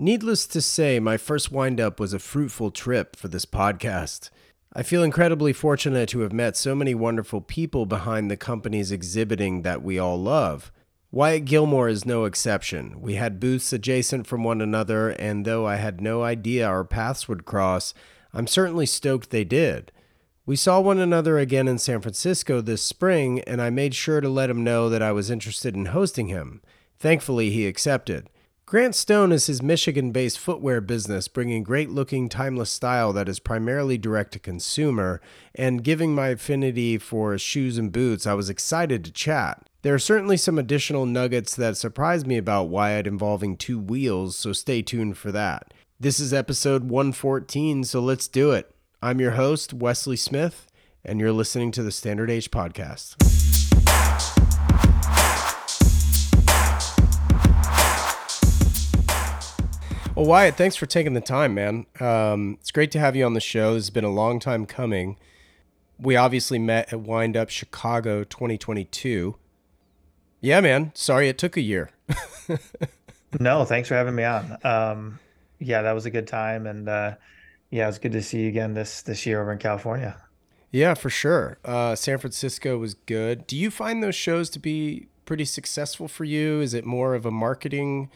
Needless to say, my first windup was a fruitful trip for this podcast. I feel incredibly fortunate to have met so many wonderful people behind the companies exhibiting that we all love. Wyatt Gilmore is no exception. We had booths adjacent from one another, and though I had no idea our paths would cross, I'm certainly stoked they did. We saw one another again in San Francisco this spring, and I made sure to let him know that I was interested in hosting him. Thankfully, he accepted. Grant Stone is his Michigan based footwear business, bringing great looking, timeless style that is primarily direct to consumer. And giving my affinity for shoes and boots, I was excited to chat. There are certainly some additional nuggets that surprised me about Wyatt involving two wheels, so stay tuned for that. This is episode 114, so let's do it. I'm your host, Wesley Smith, and you're listening to the Standard H Podcast. Well, Wyatt, thanks for taking the time, man. Um, it's great to have you on the show. This has been a long time coming. We obviously met at Wind Up Chicago 2022. Yeah, man. Sorry it took a year. no, thanks for having me on. Um, yeah, that was a good time, and uh, yeah, it's good to see you again this this year over in California. Yeah, for sure. Uh, San Francisco was good. Do you find those shows to be pretty successful for you? Is it more of a marketing?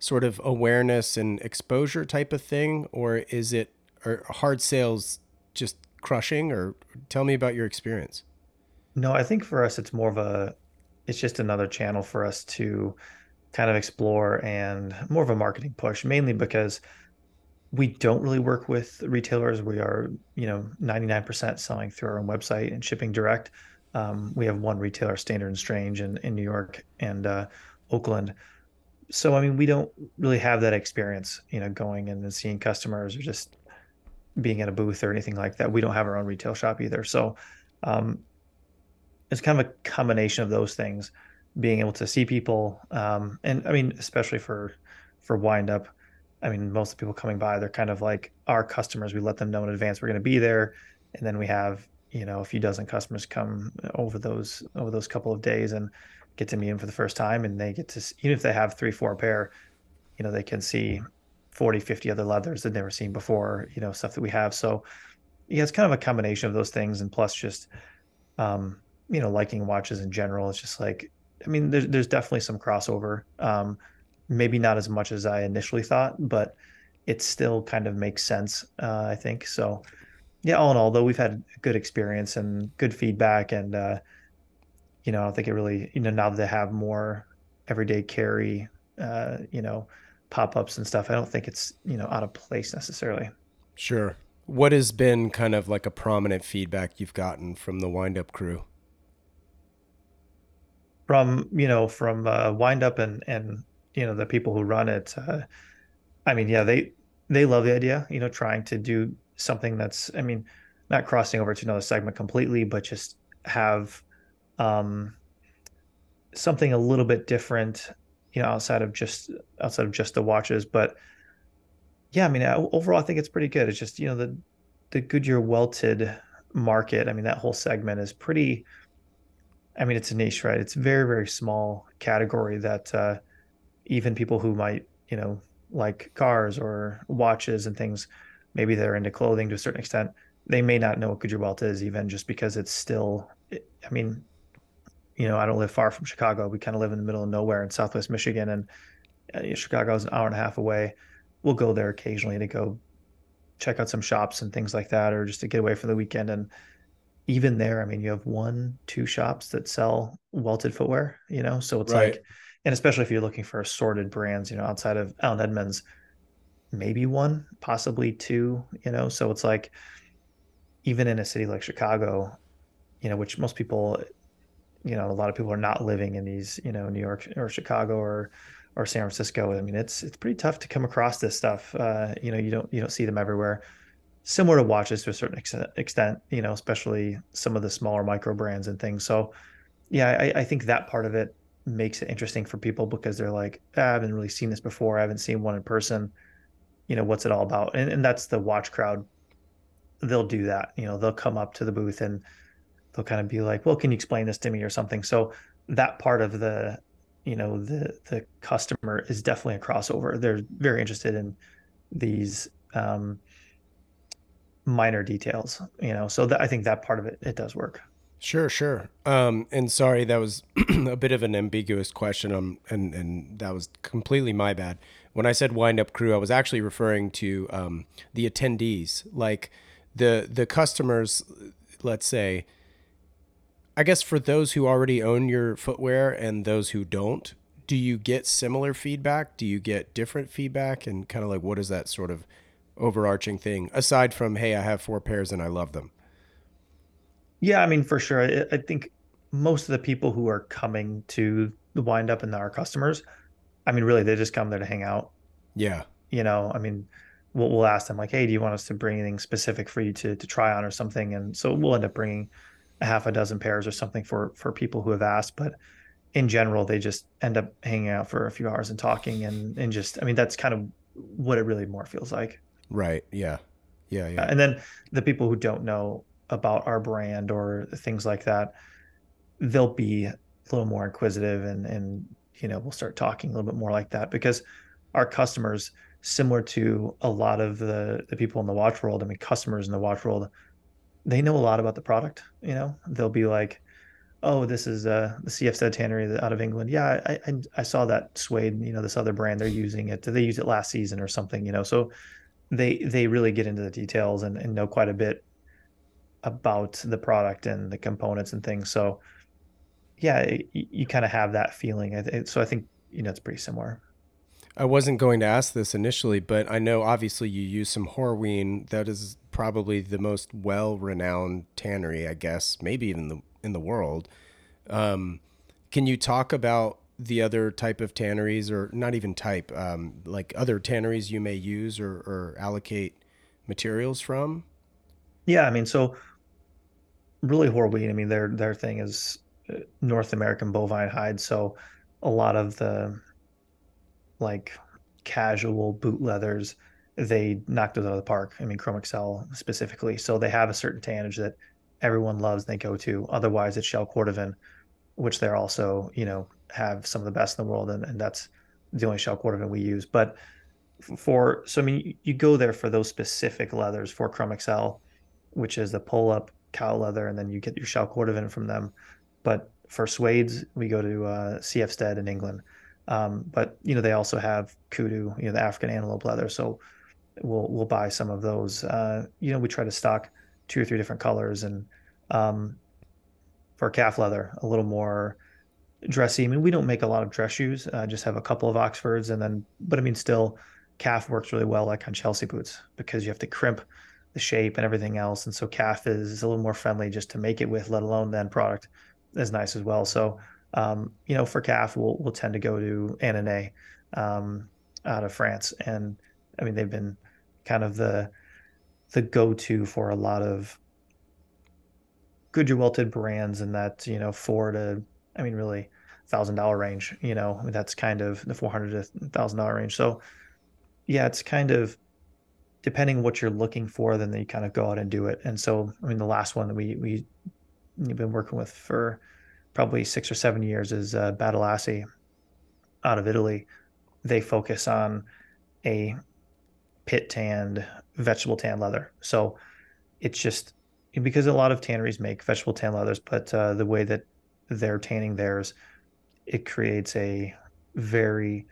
Sort of awareness and exposure type of thing, or is it are hard sales just crushing? Or tell me about your experience. No, I think for us it's more of a it's just another channel for us to kind of explore and more of a marketing push, mainly because we don't really work with retailers. We are, you know, 99% selling through our own website and shipping direct. Um, we have one retailer, Standard and Strange, in, in New York and uh, Oakland so I mean, we don't really have that experience, you know, going in and seeing customers or just being at a booth or anything like that. We don't have our own retail shop either, so um, it's kind of a combination of those things, being able to see people, um, and I mean, especially for for wind up. I mean, most of the people coming by, they're kind of like our customers. We let them know in advance we're going to be there, and then we have you know a few dozen customers come over those over those couple of days and get to meet them for the first time and they get to even if they have three four pair you know they can see 40 50 other leathers they've never seen before you know stuff that we have. So yeah it's kind of a combination of those things and plus just um you know liking watches in general. It's just like i mean there's, there's definitely some crossover um maybe not as much as i initially thought but it still kind of makes sense uh, i think. So yeah all in all though we've had a good experience and good feedback and uh you know, I don't think it really, you know, now that they have more everyday carry, uh, you know, pop ups and stuff, I don't think it's, you know, out of place necessarily. Sure. What has been kind of like a prominent feedback you've gotten from the wind up crew? From, you know, from uh, wind up and, and, you know, the people who run it, uh, I mean, yeah, they, they love the idea, you know, trying to do something that's, I mean, not crossing over to another segment completely, but just have um, something a little bit different, you know, outside of just outside of just the watches. But yeah, I mean, overall, I think it's pretty good. It's just you know the the Goodyear welted market. I mean, that whole segment is pretty. I mean, it's a niche, right? It's very very small category that uh, even people who might you know like cars or watches and things, maybe they're into clothing to a certain extent. They may not know what Goodyear welt is, even just because it's still. I mean, you know, I don't live far from Chicago. We kind of live in the middle of nowhere in Southwest Michigan, and uh, Chicago is an hour and a half away. We'll go there occasionally to go check out some shops and things like that, or just to get away for the weekend. And even there, I mean, you have one, two shops that sell welted footwear. You know, so it's right. like, and especially if you're looking for assorted brands, you know, outside of Allen Edmonds, maybe one, possibly two. You know, so it's like, even in a city like Chicago, you know, which most people you know a lot of people are not living in these you know New York or Chicago or or San Francisco. I mean, it's it's pretty tough to come across this stuff. Uh, you know, you don't you don't see them everywhere. Similar to watches to a certain extent, you know, especially some of the smaller micro brands and things. So, yeah, I, I think that part of it makes it interesting for people because they're like, ah, I haven't really seen this before. I haven't seen one in person. You know, what's it all about? And and that's the watch crowd. They'll do that. You know, they'll come up to the booth and they'll kind of be like, well, can you explain this to me or something? So that part of the, you know the the customer is definitely a crossover. They're very interested in these um, minor details you know so that, i think that part of it it does work. Sure sure. Um, and sorry that was a bit of an ambiguous question um, and and that was completely my bad. When i said wind up crew i was actually referring to um, the attendees. Like the the customers let's say I guess for those who already own your footwear and those who don't, do you get similar feedback? Do you get different feedback? And kind of like, what is that sort of overarching thing aside from, hey, I have four pairs and I love them? Yeah, I mean, for sure. I, I think most of the people who are coming to the wind up and our customers, I mean, really, they just come there to hang out. Yeah. You know, I mean, we'll, we'll ask them like, hey, do you want us to bring anything specific for you to, to try on or something? And so we'll end up bringing a half a dozen pairs or something for for people who have asked but in general they just end up hanging out for a few hours and talking and and just i mean that's kind of what it really more feels like. Right. Yeah. Yeah yeah. And then the people who don't know about our brand or things like that they'll be a little more inquisitive and and you know we'll start talking a little bit more like that because our customers similar to a lot of the the people in the watch world i mean customers in the watch world they know a lot about the product. You know, they'll be like, "Oh, this is uh, the CF tannery out of England. Yeah, I, I, I saw that suede. You know, this other brand they're using it. They use it last season or something? You know, so they they really get into the details and, and know quite a bit about the product and the components and things. So yeah, you, you kind of have that feeling. So I think you know it's pretty similar. I wasn't going to ask this initially, but I know obviously you use some Horween. That is probably the most well-renowned tannery, I guess, maybe even the in the world. Um, can you talk about the other type of tanneries, or not even type, um, like other tanneries you may use or, or allocate materials from? Yeah, I mean, so really Horween. I mean, their their thing is uh, North American bovine hide, so a lot of the like casual boot leathers they knocked those out of the park. I mean, Chrome Excel specifically. So they have a certain tannage that everyone loves. They go to. Otherwise, it's shell cordovan, which they're also, you know, have some of the best in the world, and, and that's the only shell cordovan we use. But for so I mean, you go there for those specific leathers for Chrome Excel, which is the pull up cow leather, and then you get your shell cordovan from them. But for suedes, we go to uh, CF Stead in England. Um, but you know they also have kudu, you know the African antelope leather. So we'll we'll buy some of those. Uh, you know, we try to stock two or three different colors, and um, for calf leather, a little more dressy. I mean, we don't make a lot of dress shoes. Uh, just have a couple of Oxfords, and then, but I mean, still, calf works really well, like on Chelsea boots, because you have to crimp the shape and everything else, and so calf is a little more friendly just to make it with, let alone then product is nice as well. So, um, you know, for calf, we'll we'll tend to go to Annonay um, out of France, and I mean, they've been kind of the the go-to for a lot of Goodyear welted brands in that you know four to I mean really thousand dollar range. You know that's kind of the four hundred to thousand dollar range. So yeah, it's kind of depending what you're looking for, then you kind of go out and do it. And so I mean the last one that we we we've been working with for probably six or seven years is uh, Badalassi out of Italy. They focus on a pit tanned vegetable tan leather. So it's just because a lot of tanneries make vegetable tan leathers, but uh, the way that they're tanning theirs, it creates a very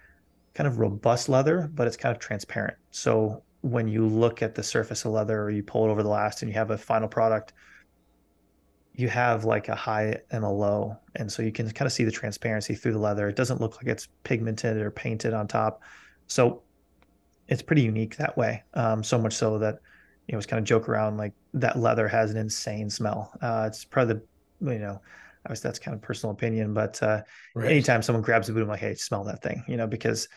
kind of robust leather, but it's kind of transparent. So when you look at the surface of leather or you pull it over the last and you have a final product, you have like a high and a low. And so you can kind of see the transparency through the leather. It doesn't look like it's pigmented or painted on top. So it's pretty unique that way. Um, so much so that you know, it's kind of joke around like that leather has an insane smell. Uh, it's probably the, you know, I was that's kind of personal opinion, but uh, right. anytime someone grabs a boot, I'm like, hey, smell that thing, you know, because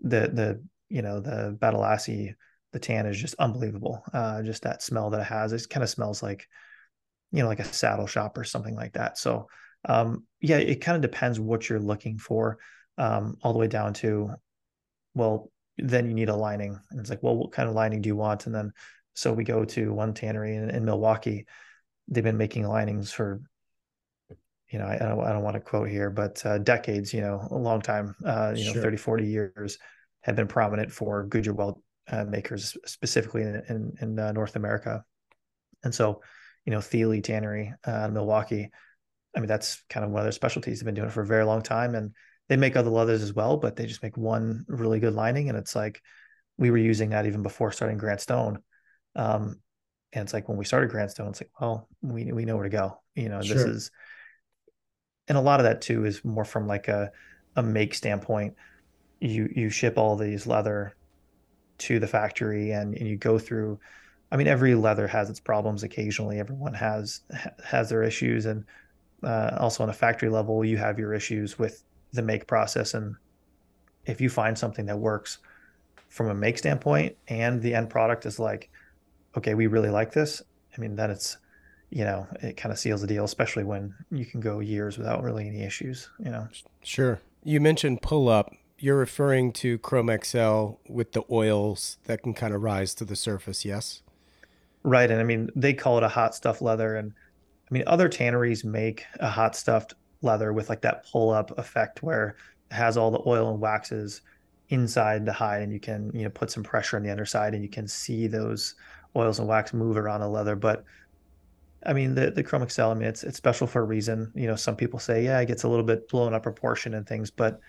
the the you know the Badalassi, the tan is just unbelievable. Uh, just that smell that it has, it kind of smells like, you know, like a saddle shop or something like that. So um, yeah, it kind of depends what you're looking for, um, all the way down to, well, then you need a lining. And it's like, well, what kind of lining do you want? And then so we go to one tannery in, in Milwaukee. They've been making linings for you know, I, I, don't, I don't want to quote here, but uh, decades, you know, a long time, uh, you know, sure. 30, 40 years have been prominent for Goodyear welt uh, makers, specifically in, in, in uh, North America. And so, you know, Thiele Tannery, uh, Milwaukee, I mean, that's kind of one of their specialties. They've been doing it for a very long time and they make other leathers as well, but they just make one really good lining. And it's like, we were using that even before starting Grant Stone. Um, and it's like when we started Grant Stone, it's like, well, we we know where to go. You know, sure. this is, and a lot of that too is more from like a a make standpoint. You you ship all these leather to the factory, and and you go through. I mean, every leather has its problems. Occasionally, everyone has has their issues, and uh, also on a factory level, you have your issues with the make process. And if you find something that works from a make standpoint, and the end product is like okay, we really like this, I mean, then it's, you know, it kind of seals the deal, especially when you can go years without really any issues, you know. Sure. You mentioned pull up. You're referring to Chrome Excel with the oils that can kind of rise to the surface, yes? Right. And I mean, they call it a hot stuff leather. And I mean, other tanneries make a hot stuffed leather with like that pull up effect where it has all the oil and waxes inside the hide and you can, you know, put some pressure on the underside and you can see those oils and wax move around the leather. But I mean, the the Chrome Excel, I mean, it's it's special for a reason. You know, some people say, yeah, it gets a little bit blown up proportion and things, but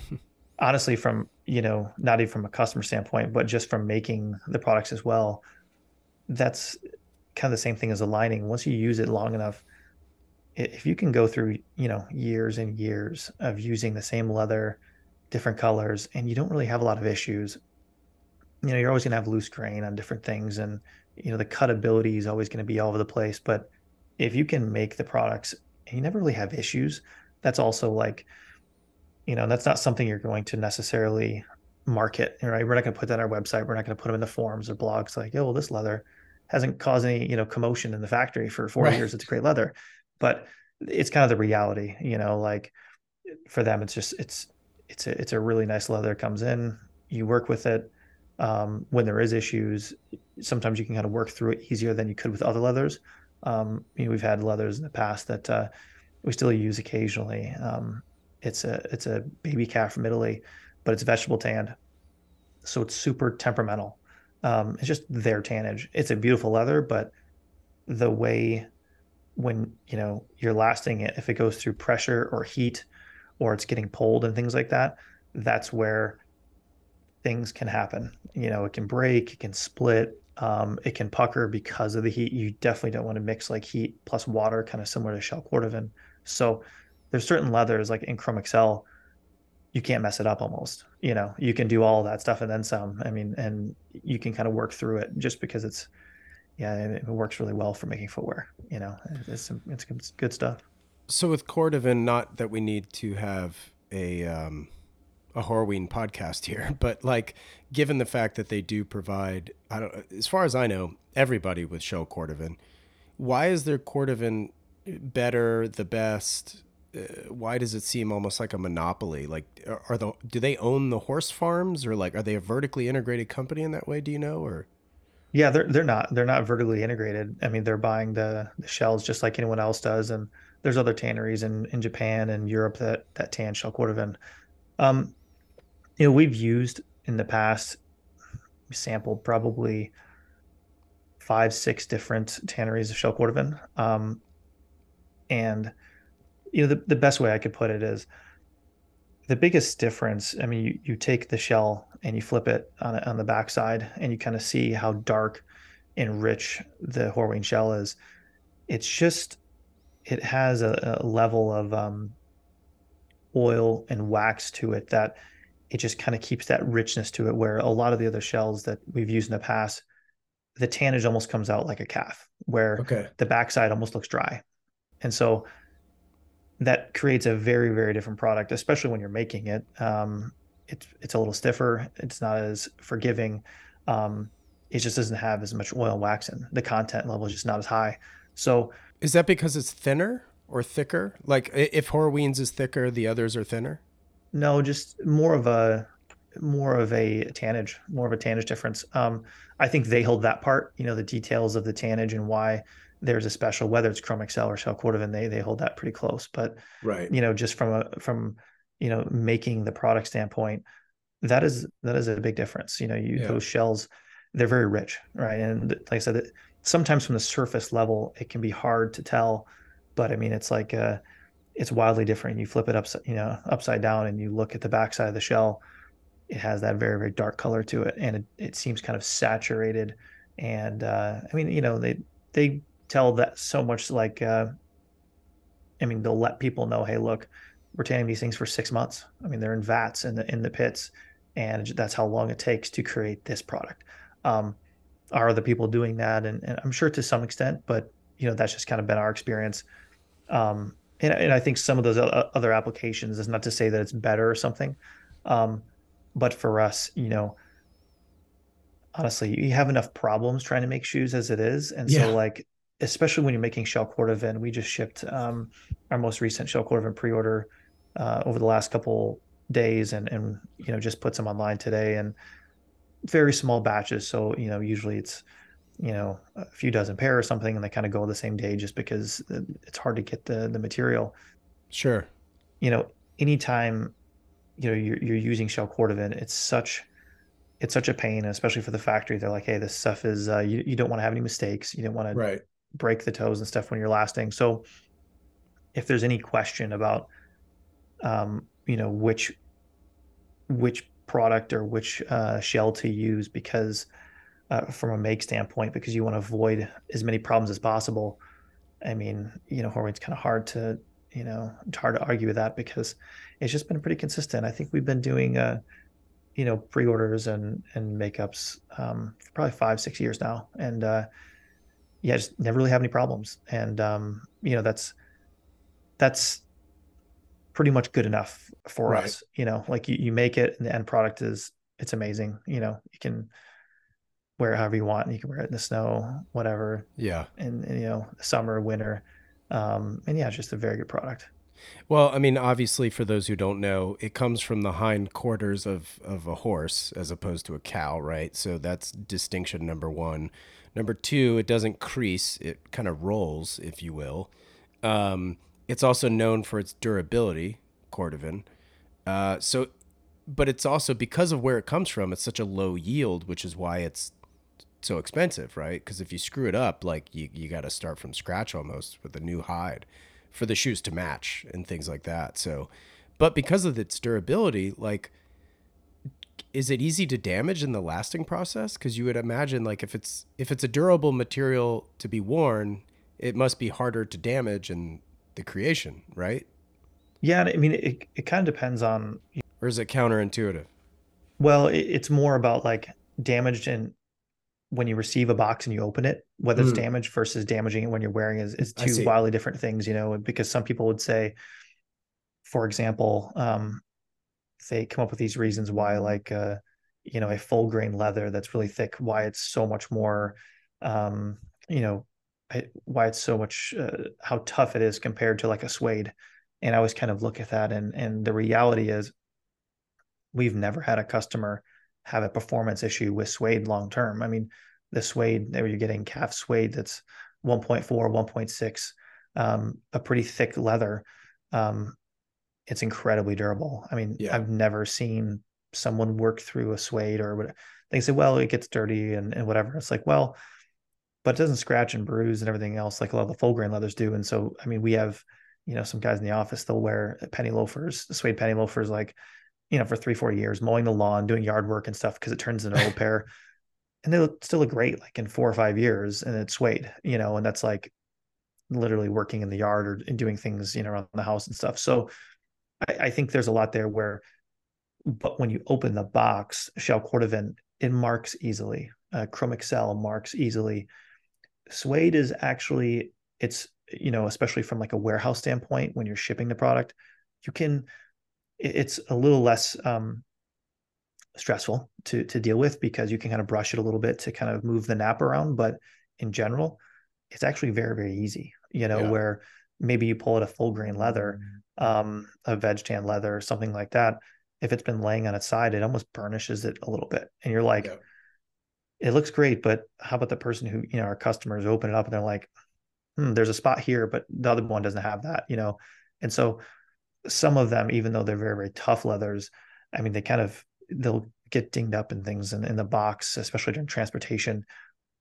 honestly, from you know, not even from a customer standpoint, but just from making the products as well, that's kind of the same thing as aligning. Once you use it long enough, if you can go through, you know, years and years of using the same leather, different colors, and you don't really have a lot of issues, you know, you're always going to have loose grain on different things and, you know, the cutability is always going to be all over the place. But if you can make the products and you never really have issues, that's also like, you know, that's not something you're going to necessarily market, right? We're not going to put that on our website. We're not going to put them in the forums or blogs like, oh, well, this leather hasn't caused any, you know, commotion in the factory for four right. years. It's great leather. But it's kind of the reality, you know, like for them, it's just, it's, it's a, it's a really nice leather comes in, you work with it um, when there is issues, sometimes you can kind of work through it easier than you could with other leathers. Um, you know, we've had leathers in the past that uh, we still use occasionally. Um, it's a it's a baby calf from Italy, but it's vegetable tanned, so it's super temperamental. Um, it's just their tannage. It's a beautiful leather, but the way when you know you're lasting it, if it goes through pressure or heat, or it's getting pulled and things like that, that's where things can happen. You know, it can break, it can split, um, it can pucker because of the heat. You definitely don't want to mix like heat plus water, kind of similar to shell cordovan. So there's certain leathers like in Chrome Excel, you can't mess it up almost. You know, you can do all that stuff and then some. I mean, and you can kind of work through it just because it's, yeah, it, works really well for making footwear. You know, it's it's, it's good stuff. So with cordovan, not that we need to have a um, a Horween podcast here, but like given the fact that they do provide, I don't, as far as I know, everybody with shell cordovan. Why is their cordovan better, the best? Uh, why does it seem almost like a monopoly? Like, are, the do they own the horse farms, or like are they a vertically integrated company in that way? Do you know, or? Yeah, they're they're not they're not vertically integrated. I mean, they're buying the the shells just like anyone else does, and there's other tanneries in in Japan and Europe that that tan shell cordovan. Um, you know we've used in the past sampled probably five six different tanneries of shell cordovan um, and you know the, the best way i could put it is the biggest difference i mean you, you take the shell and you flip it on, on the backside and you kind of see how dark and rich the horween shell is it's just it has a, a level of um, oil and wax to it that it just kind of keeps that richness to it where a lot of the other shells that we've used in the past the tannage almost comes out like a calf where okay. the backside almost looks dry and so that creates a very very different product especially when you're making it. Um, it's it's a little stiffer. It's not as forgiving. Um, it just doesn't have as much oil and wax in the content level is just not as high. So is that because it's thinner or thicker? Like if horween's is thicker the others are thinner? No, just more of a more of a tannage, more of a tannage difference. Um, I think they hold that part, you know, the details of the tannage and why there's a special whether it's Chrome Excel or Shell Cordovan, they they hold that pretty close. But right, you know, just from a from you know making the product standpoint, that is that is a big difference. You know, you yeah. those shells, they're very rich, right? And like I said, sometimes from the surface level, it can be hard to tell. But I mean, it's like uh, it's wildly different. You flip it up, you know, upside down, and you look at the backside of the shell. It has that very very dark color to it, and it, it seems kind of saturated. And uh, I mean, you know, they they tell that so much like uh, I mean, they'll let people know, hey, look, we're tanning these things for six months. I mean, they're in vats in the in the pits, and that's how long it takes to create this product. Um, are the people doing that? And, and, I'm sure to some extent, but you know, that's just kind of been our experience. Um, and, and I think some of those other applications is not to say that it's better or something, um, but for us, you know, honestly, you have enough problems trying to make shoes as it is, and yeah. so like especially when you're making shell cordovan, we just shipped um, our most recent shell cordovan pre-order uh, over the last couple days, and and you know just put some online today, and very small batches. So you know usually it's you know a few dozen pair or something, and they kind of go the same day just because it's hard to get the the material. Sure. You know, anytime you know you're you're using shell cordovan, it's such it's such a pain, especially for the factory. They're like, hey, this stuff is uh, you you don't want to have any mistakes. You don't want to right break the toes and stuff when you're lasting. So if there's any question about um, you know which which product or which uh, shell to use because uh, from a make standpoint because you want to avoid as many problems as possible i mean you know Horween's kind of hard to you know it's hard to argue with that because it's just been pretty consistent i think we've been doing uh you know pre-orders and and makeups um, for probably five six years now and uh yeah, just never really have any problems. And um, you know, that's that's pretty much good enough for right. us. You know, like you, you make it and the end product is it's amazing. You know, you can wear it however you want. and You can wear it in the snow, whatever. Yeah. And, and you know, summer, winter. Um, and yeah, it's just a very good product. Well, I mean, obviously, for those who don't know, it comes from the hind quarters of, of a horse as opposed to a cow, right? So that's distinction number one. Number two, it doesn't crease; it kind of rolls, if you will. Um, it's also known for its durability, cordovan. Uh, so, but it's also because of where it comes from. It's such a low yield, which is why it's so expensive, right? Because if you screw it up, like you you got to start from scratch almost with a new hide for the shoes to match and things like that. So, but because of its durability, like is it easy to damage in the lasting process? Because you would imagine like if it's if it's a durable material to be worn, it must be harder to damage in the creation, right? Yeah, I mean it. It kind of depends on. Or is it counterintuitive? Well, it, it's more about like damaged in when you receive a box and you open it, whether mm. it's damaged versus damaging it when you're wearing is, is two wildly different things, you know, because some people would say, for example, um, they come up with these reasons why like uh, you know a full grain leather that's really thick why it's so much more um, you know why it's so much uh, how tough it is compared to like a suede. And i always kind of look at that and and the reality is we've never had a customer have a performance issue with suede long term. I mean the suede there you're getting calf suede that's 1.4 1.6 um, a pretty thick leather um, it's incredibly durable. I mean, yeah. I've never seen someone work through a suede or what they say, well, it gets dirty and, and whatever. It's like, well, but it doesn't scratch and bruise and everything else like a lot of the full grain leathers do. And so, I mean, we have, you know, some guys in the office, they'll wear penny loafers, suede penny loafers, like, you know, for three, four years, mowing the lawn, doing yard work and stuff because it turns into an old pair. And they look, still look great, like in four or five years, and it's suede, you know, and that's like literally working in the yard or doing things, you know, around the house and stuff. So I, I think there's a lot there where, but when you open the box, shell cordovan, it marks easily. Uh, Chrome Excel marks easily. Suede is actually it's you know especially from like a warehouse standpoint when you're shipping the product, you can it's a little less um, stressful to to deal with because you can kind of brush it a little bit to kind of move the nap around. But in general, it's actually very very easy. You know yeah. where maybe you pull it a full grain leather um, a veg tan leather or something like that, if it's been laying on its side, it almost burnishes it a little bit. And you're like, yeah. it looks great, but how about the person who, you know, our customers open it up and they're like, hmm, there's a spot here, but the other one doesn't have that, you know. And so some of them, even though they're very, very tough leathers, I mean, they kind of they'll get dinged up in things in, in the box, especially during transportation,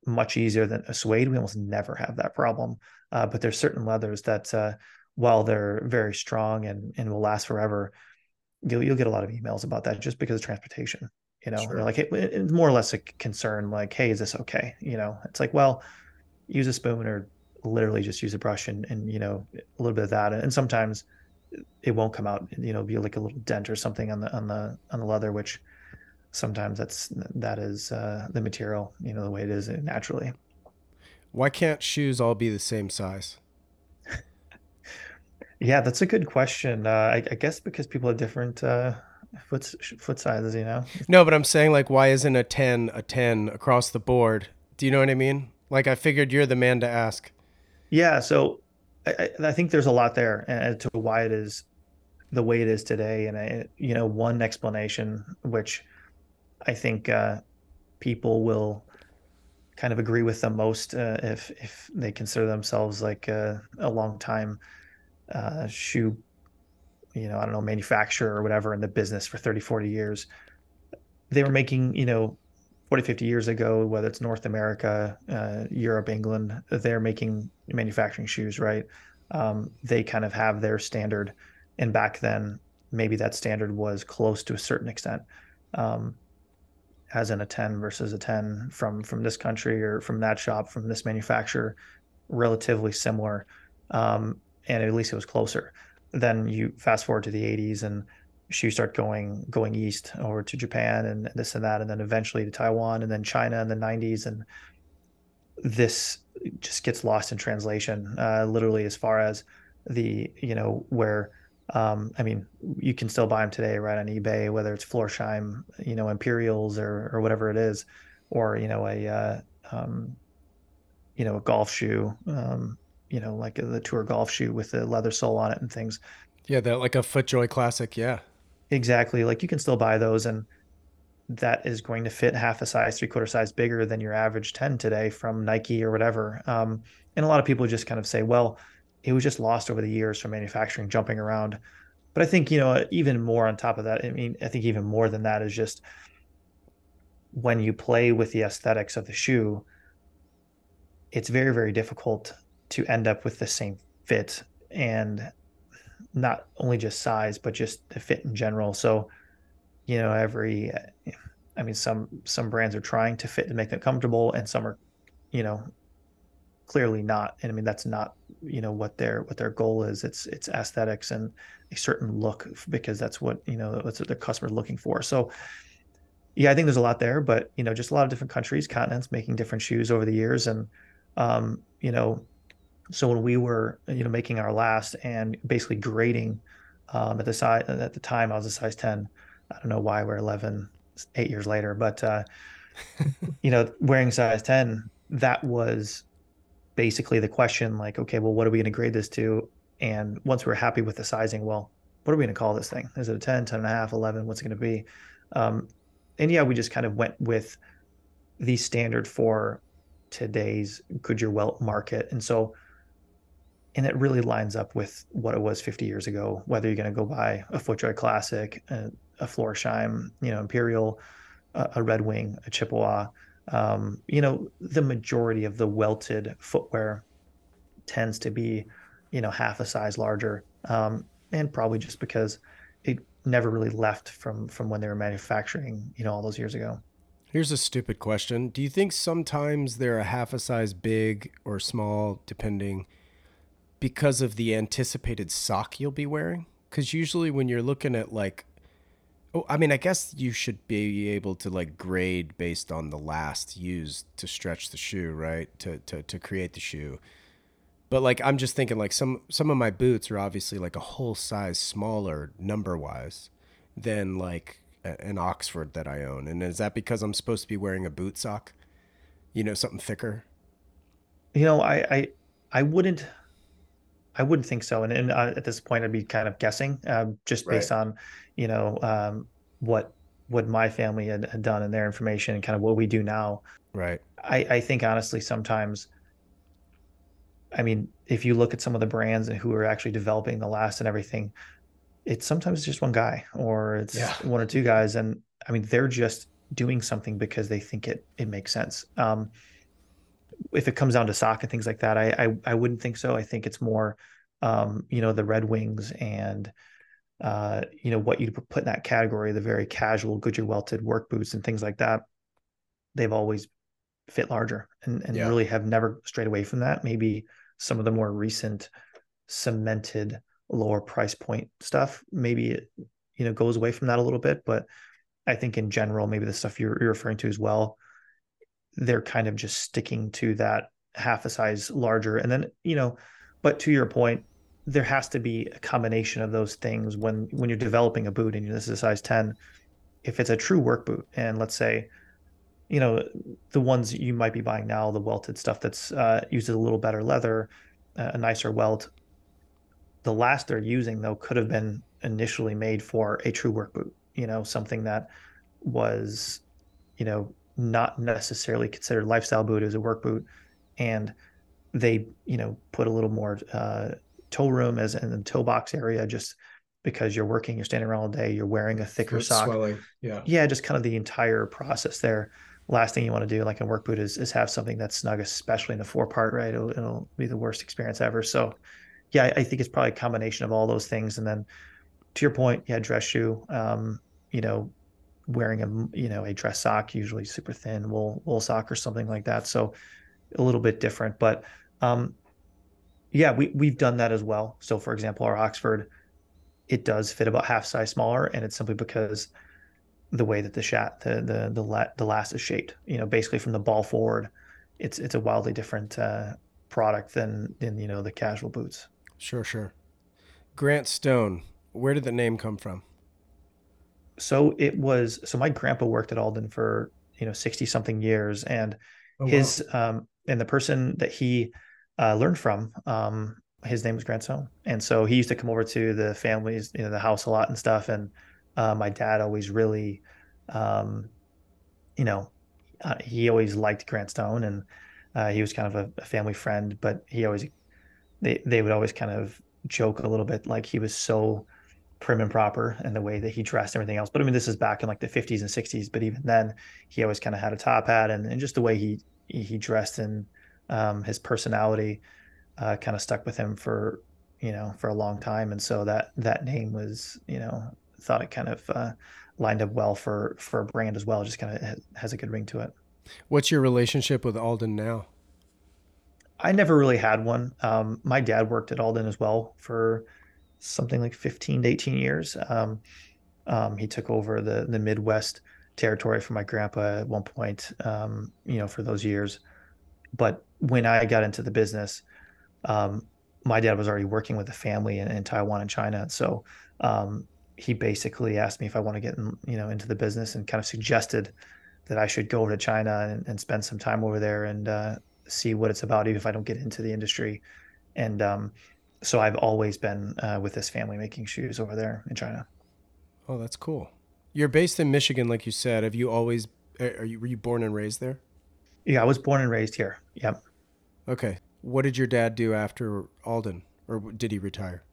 much easier than a suede. We almost never have that problem. Uh, but there's certain leathers that uh, while they're very strong and, and will last forever, you'll you'll get a lot of emails about that just because of transportation. You know, sure. like it, it's more or less a concern, like, hey, is this okay? You know, it's like, well, use a spoon or literally just use a brush and and you know a little bit of that, and sometimes it won't come out. You know, be like a little dent or something on the on the on the leather, which sometimes that's that is uh, the material. You know, the way it is naturally. Why can't shoes all be the same size? Yeah, that's a good question. Uh, I, I guess because people have different uh, foot foot sizes, you know. No, but I'm saying like, why isn't a ten a ten across the board? Do you know what I mean? Like, I figured you're the man to ask. Yeah, so I, I think there's a lot there as to why it is the way it is today, and I, you know, one explanation which I think uh, people will kind of agree with the most uh, if if they consider themselves like a, a long time uh, shoe, you know, I don't know, manufacturer or whatever in the business for 30, 40 years. They were making, you know, 40, 50 years ago, whether it's North America, uh, Europe, England, they're making manufacturing shoes, right? Um, they kind of have their standard. And back then, maybe that standard was close to a certain extent. Um, as in a 10 versus a 10 from from this country or from that shop from this manufacturer relatively similar um, and at least it was closer. Then you fast forward to the 80s and shoes start going going east over to Japan and this and that, and then eventually to Taiwan and then China in the 90s, and this just gets lost in translation. Uh, literally, as far as the you know where. Um, I mean, you can still buy them today, right on eBay, whether it's Florsheim, you know, Imperials or or whatever it is, or you know a uh, um, you know a golf shoe. Um, you know, like the tour golf shoe with the leather sole on it and things. Yeah, that like a FootJoy classic. Yeah, exactly. Like you can still buy those, and that is going to fit half a size, three quarter size bigger than your average 10 today from Nike or whatever. Um, and a lot of people just kind of say, well, it was just lost over the years from manufacturing jumping around. But I think, you know, even more on top of that, I mean, I think even more than that is just when you play with the aesthetics of the shoe, it's very, very difficult to end up with the same fit and not only just size but just the fit in general. So you know every i mean some some brands are trying to fit to make them comfortable and some are you know clearly not. And i mean that's not you know what their what their goal is. It's it's aesthetics and a certain look because that's what you know that's what the customer's looking for. So yeah i think there's a lot there but you know just a lot of different countries continents making different shoes over the years. And um you know so when we were, you know, making our last and basically grading um, at the size at the time, I was a size ten. I don't know why we're eleven, eight years later, but uh, you know, wearing size ten, that was basically the question. Like, okay, well, what are we going to grade this to? And once we're happy with the sizing, well, what are we going to call this thing? Is it a 10, 10 and a half, 11? What's it going to be? Um, and yeah, we just kind of went with the standard for today's Goodyear Welt market. And so and it really lines up with what it was 50 years ago. Whether you're going to go buy a FootJoy Classic, a, a Florsheim, you know, Imperial, a, a Red Wing, a Chippewa, um, you know, the majority of the welted footwear tends to be, you know, half a size larger, um, and probably just because it never really left from from when they were manufacturing, you know, all those years ago. Here's a stupid question: Do you think sometimes they're a half a size big or small, depending? Because of the anticipated sock you'll be wearing? Because usually when you're looking at like, oh, I mean, I guess you should be able to like grade based on the last used to stretch the shoe, right? To to to create the shoe. But like I'm just thinking like some some of my boots are obviously like a whole size smaller number wise than like an Oxford that I own. And is that because I'm supposed to be wearing a boot sock? You know, something thicker? You know, I I I wouldn't I wouldn't think so. And, and uh, at this point, I'd be kind of guessing, uh, just based right. on, you know, um, what what my family had, had, done and their information and kind of what we do now. Right. I, I think honestly, sometimes I mean, if you look at some of the brands and who are actually developing the last and everything, it's sometimes just one guy or it's yeah. one or two guys. And I mean, they're just doing something because they think it it makes sense. Um, if it comes down to sock and things like that, I, I, I wouldn't think so. I think it's more, um, you know, the Red Wings and uh, you know what you put in that category, the very casual Goodyear welted work boots and things like that. They've always fit larger and, and yeah. really have never strayed away from that. Maybe some of the more recent cemented lower price point stuff, maybe it, you know, goes away from that a little bit. But I think in general, maybe the stuff you're, you're referring to as well, they're kind of just sticking to that half a size larger. And then, you know, but to your point, there has to be a combination of those things when when you're developing a boot and this is a size 10 if it's a true work boot and let's say you know the ones you might be buying now the welted stuff that's uh, uses a little better leather a nicer welt the last they're using though could have been initially made for a true work boot you know something that was you know not necessarily considered lifestyle boot as a work boot. And they you know put a little more uh, toe room as in the toe box area just because you're working you're standing around all day you're wearing a thicker Foot sock. swelling. yeah. Yeah just kind of the entire process there. Last thing you want to do like in work boot is, is have something that's snug especially in the forepart right? It'll, it'll be the worst experience ever. So yeah I, I, think it's probably a combination of all those things. And then to your point yeah dress shoe um, you know wearing a you know a dress sock usually super thin wool wool sock or something like that so a little bit different but um, yeah we, we've done that as well so for example our oxford it does fit about half size smaller and it's simply because the way that the shat the the the, la- the last is shaped. You know, basically from the ball forward, it's it's a wildly different uh, product than than you know the casual boots. Sure, sure. Grant Stone, where did the name come from? So it was so my grandpa worked at Alden for you know sixty something years, and oh, his wow. um and the person that he uh, learned from um his name was Grant Stone, and so he used to come over to the families you know the house a lot and stuff and uh, my dad always really, um, you know, uh, he always liked Grant Stone, and uh, he was kind of a, a, family friend. But he always, they they would always kind of joke a little bit like he was so prim and proper and the way that he dressed and everything else. But I mean, this is back in like the 50s and 60s. But even then, he always kind of had a top hat, and, and just the way he he dressed and um, his personality uh, kind of stuck with him for you know for a long time. And so that that name was you know thought it kind of uh, lined up well for for a brand as well. It just kind of has a good ring to it. What's your relationship with Alden now? I never really had one. Um, my dad worked at Alden as well for something like 15 to 18 years. Um, um, he took over the the Midwest territory for my grandpa at one point, um, you know, for those years. But when I got into the business, um, my dad was already working with a family in, in Taiwan and China. So um, he basically asked me if I want to get in, you know into the business and kind of suggested that I should go over to China and, and spend some time over there and uh, see what it's about, even if I don't get into the industry. And um, so I've always been uh, with this family making shoes over there in China. Oh, that's cool. You're based in Michigan, like you said. Have you always? Are you were you born and raised there? Yeah, I was born and raised here. Yep. Okay. What did your dad do after Alden, or did he retire?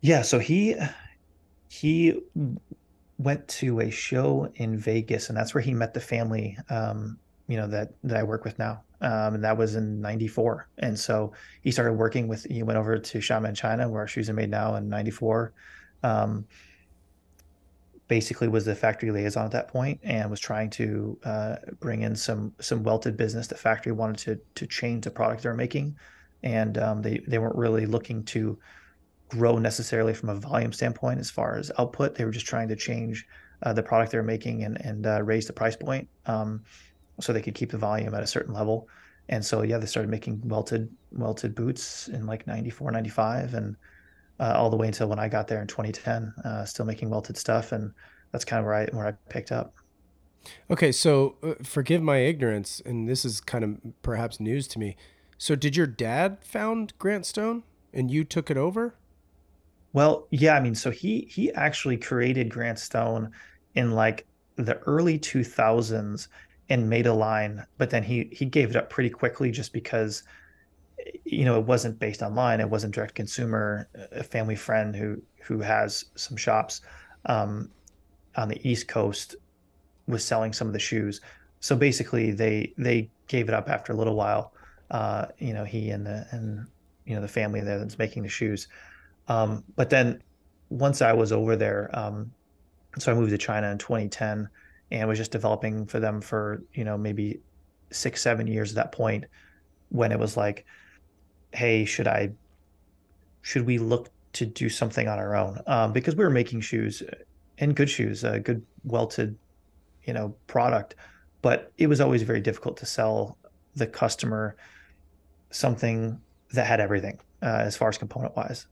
Yeah, so he he went to a show in Vegas, and that's where he met the family, um, you know, that that I work with now. Um, and that was in '94. And so he started working with. He went over to Xiamen, China, where shoes are made now in '94. Um, basically, was the factory liaison at that point, and was trying to uh, bring in some some welted business. The factory wanted to to change the product they're making, and um, they they weren't really looking to grow necessarily from a volume standpoint as far as output. They were just trying to change uh, the product they're making and and uh, raise the price point um, so they could keep the volume at a certain level. And so yeah, they started making welted welted boots in like 94, 95 and uh, all the way until when I got there in 2010, uh, still making welted stuff and that's kind of where I where I picked up. Okay, so uh, forgive my ignorance and this is kind of perhaps news to me. So did your dad found Grant Stone and you took it over? Well, yeah, I mean, so he he actually created Grant Stone in like the early 2000s and made a line, but then he he gave it up pretty quickly just because you know, it wasn't based online. It wasn't direct consumer. A family friend who who has some shops um, on the East Coast was selling some of the shoes. So basically, they they gave it up after a little while. Uh, you know, he and the and you know the family there that's making the shoes. Um, but then once I was over there, um, so I moved to China in 2010 and was just developing for them for you know maybe six seven years at that point when it was like hey should i should we look to do something on our own? Um, because we were making shoes and good shoes a good welted you know product but it was always very difficult to sell the customer something that had everything uh, as far as component wise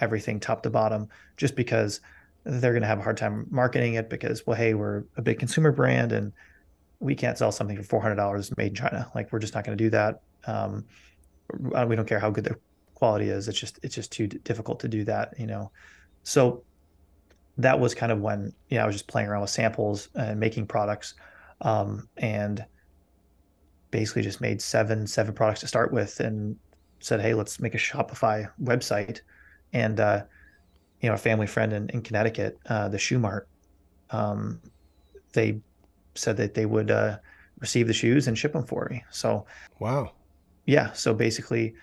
everything top to bottom just because they're going to have a hard time marketing it because well hey we're a big consumer brand and we can't sell something for $400 made in china. Like we're just not going to do that. Um, uh, we don't care how good the quality is. It's just it's just too difficult to do that you know? So that was kind of when you know i was just playing around with samples and making products um, and basically just made seven seven products to start with and said hey let's make a shopify website. And uh, you know, a family friend in, in Connecticut, uh, the Shoe Mart, um, they said that they would uh, receive the shoes and ship them for me. So, wow. Yeah. So basically,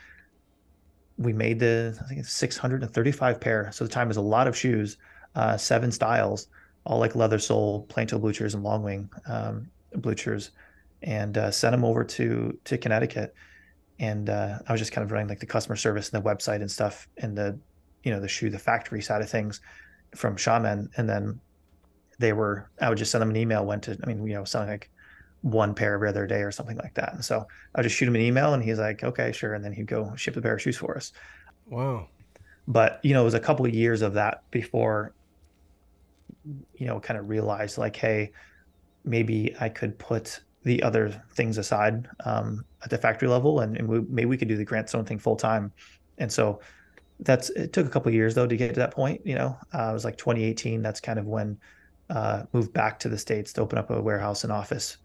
we made the, I think it's 635 pair. So the time is a lot of shoes, uh, seven styles, all like leather sole, plain toe bluchers, and long wing um, bluchers, and uh, sent them over to to Connecticut. And uh, I was just kind of running like the customer service and the website and stuff. And the you know the shoe the factory side of things from Xiamen and then they were I would just send them an email went to I mean you know something like one pair every other day or something like that. And so I would just shoot him an email and he's like, okay, sure. And then he'd go ship the pair of shoes for us. Wow. But, you know, it was a couple of years of that before, you know, kind of realized like, hey, maybe I could put the other things aside um, at the factory level and, and we, maybe we could do the Grant Stone thing full time. And so that's it took a couple years though to get to that point. You know, uh, it was like 2018. That's kind of when uh, moved back to the states to open up a warehouse and office.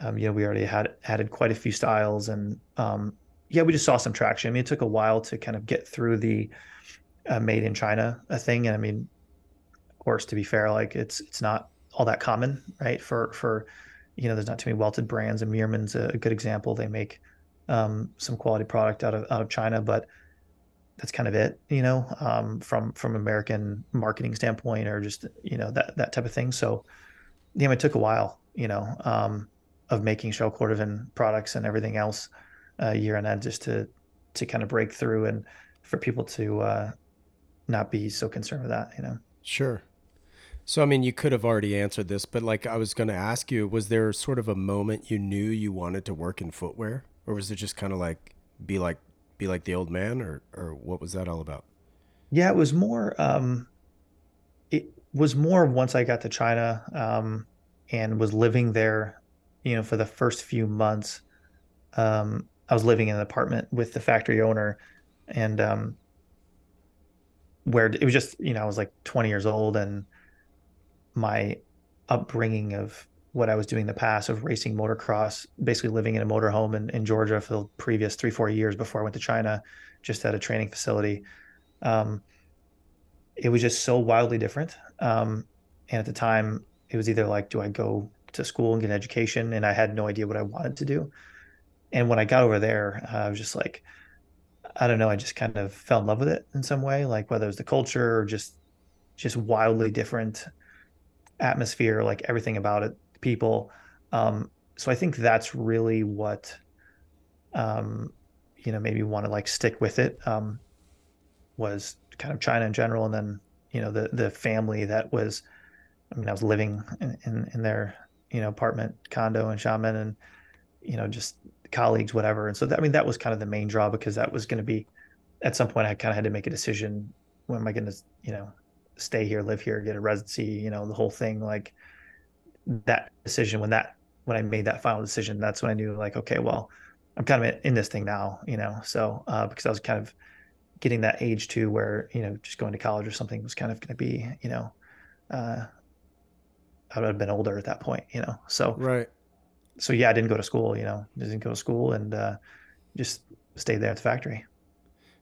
Um, you know, we already had added quite a few styles, and um, yeah, we just saw some traction. I mean, it took a while to kind of get through the uh, made in China a thing, and I mean, of course, to be fair, like it's it's not all that common, right? For for you know, there's not too many welted brands, and Meermin's a, a good example. They make um, some quality product out of out of China, but that's kind of it, you know, um, from from American marketing standpoint or just you know that that type of thing. So, know, it took a while, you know, um, of making shell cordovan products and everything else uh, year on end just to to kind of break through and for people to uh, not be so concerned with that, you know. Sure. So, I mean, you could have already answered this, but like I was going to ask you, was there sort of a moment you knew you wanted to work in footwear, or was it just kind of like be like be like the old man, or or what was that all about? Yeah, it was more. Um, it was more once I got to China um, and was living there. You know, for the first few months, um, I was living in an apartment with the factory owner, and um, where it was just you know I was like 20 years old, and my upbringing of what I was doing in the past of racing motocross, basically living in a motorhome in, in Georgia for the previous three, four years before I went to China, just at a training facility. Um, it was just so wildly different. Um, and at the time, it was either like, do I go to school and get an education? And I had no idea what I wanted to do. And when I got over there, I was just like, I don't know, I just kind of fell in love with it in some way, like whether it was the culture or just just wildly different atmosphere, like everything about it people. Um, so I think that's really what, um, you know, maybe want to like stick with it. Um, was kind of China in general, and then you know the the family that was. I mean, I was living in, in, in their you know apartment condo in Xiamen, and you know just colleagues, whatever. And so that, I mean, that was kind of the main draw because that was going to be at some point I kind of had to make a decision. When am I going to you know stay here, live here, get a residency? You know, the whole thing like that decision when that when I made that final decision, that's when I knew like, okay, well, I'm kind of in this thing now, you know. So uh, because I was kind of getting that age too, where you know, just going to college or something was kind of going to be, you know, uh, I would have been older at that point, you know. So right. So yeah, I didn't go to school, you know, I didn't go to school, and uh, just stayed there at the factory.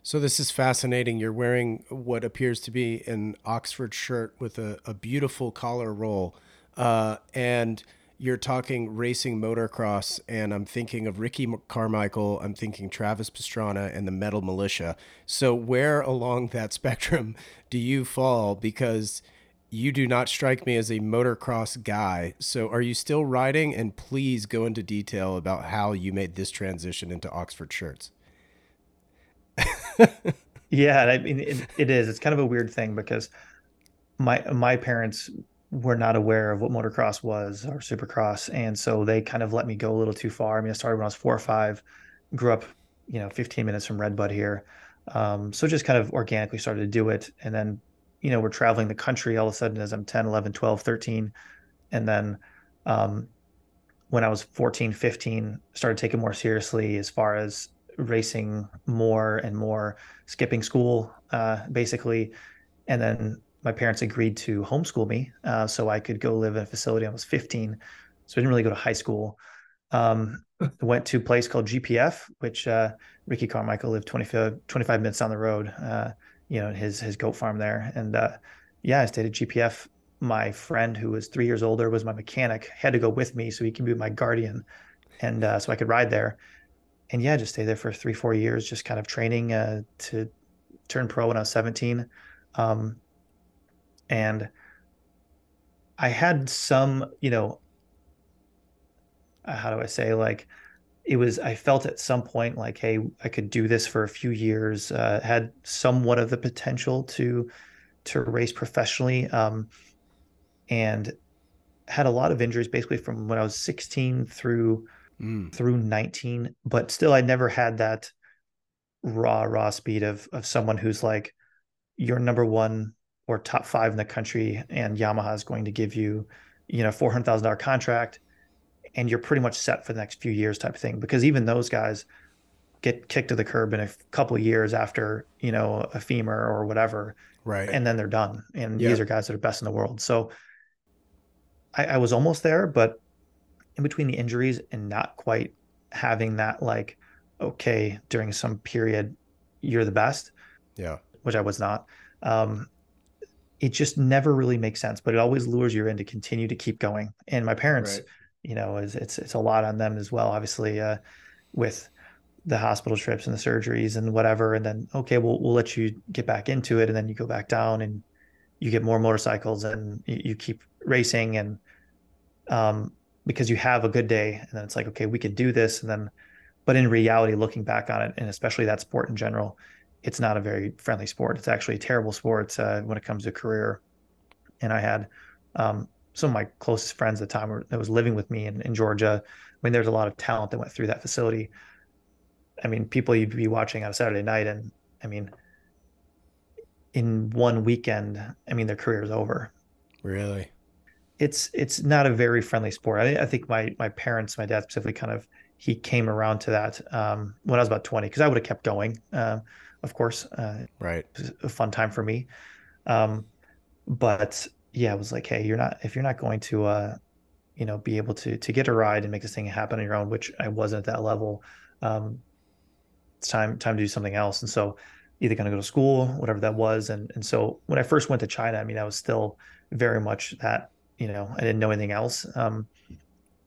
So this is fascinating. You're wearing what appears to be an Oxford shirt with a, a beautiful collar roll, uh, and you're talking racing motocross, and I'm thinking of Ricky Carmichael, I'm thinking Travis Pastrana, and the Metal Mulisha. So where along that spectrum do you fall? Because you do not strike me as a motocross guy. So are you still riding? And please go into detail about how you made this transition into Oxford shirts. yeah, I mean it, it is. It's kind of a weird thing because my my parents were not aware of what motocross was or supercross, and so they kind of let me go a little too far. I mean, I started when I was four or five, grew up, you know, 15 minutes from Redbud here, um, so just kind of organically started to do it, and then, you know, we're traveling the country all of a sudden as I'm 10, 11, 12, 13, and then um, when I was 14, 15, started taking more seriously as far as racing more and more, skipping school, uh, basically. And then my parents agreed to homeschool me uh, so I could go live in a facility. I was 15, so I didn't really go to high school. Um, went to a place called GPF, which uh, Ricky Carmichael lived 25, 25 minutes down the road, uh, you know, his his goat farm there. And uh, yeah, I stayed at GPF. My friend, who was three years older, was my mechanic, had to go with me so he could be my guardian, and uh, so I could ride there and yeah, just stay there for three, four years, just kind of training uh, to turn pro when I was 17. Um, and I had some, you know, how do I say, like, it was, I felt at some point like, hey, I could do this for a few years, uh, had somewhat of the potential to, to race professionally. Um, and had a lot of injuries basically from when I was 16 through mm. through 19, but still I never had that raw, raw speed of of someone who's like you're number one or top five in the country and Yamaha is going to give you, you know, four hundred thousand dollar contract and you're pretty much set for the next few years type of thing. Because even those guys get kicked to the curb in a couple of years after, you know, a femur or whatever. Right. And then they're done. And these are guys that are best in the world. So I, I was almost there, but in between the injuries and not quite having that like okay during some period you're the best yeah which i was not um it just never really makes sense but it always lures you in to continue to keep going. And my parents right. you know is it's it's a lot on them as well obviously uh with the hospital trips and the surgeries and whatever. And then okay we'll we'll let you get back into it. And then you go back down and you get more motorcycles and you, you keep racing and um because you have a good day. And then it's like okay we can do this. And then but in reality looking back on it and especially that sport in general it's not a very friendly sport. It's actually a terrible sport uh, when it comes to career. And i had um, some of my closest friends at the time were, that was living with me in, in georgia. I mean there's a lot of talent that went through that facility. I mean people you'd be watching on a saturday night and i mean in one weekend i mean their career is over. Really? It's it's not a very friendly sport. I, I, think my my parents, my dad specifically, kind of he came around to that um, when I was about twenty because I would have kept going. Uh, of course, uh, right, a fun time for me. Um, but yeah, it was like, hey, you're not if you're not going to, uh, you know, be able to to get a ride and make this thing happen on your own, which I wasn't at that level. Um, it's time time to do something else, and so either going to go to school, whatever that was, and and so when I first went to China, I mean, I was still very much that you know, I didn't know anything else. Um,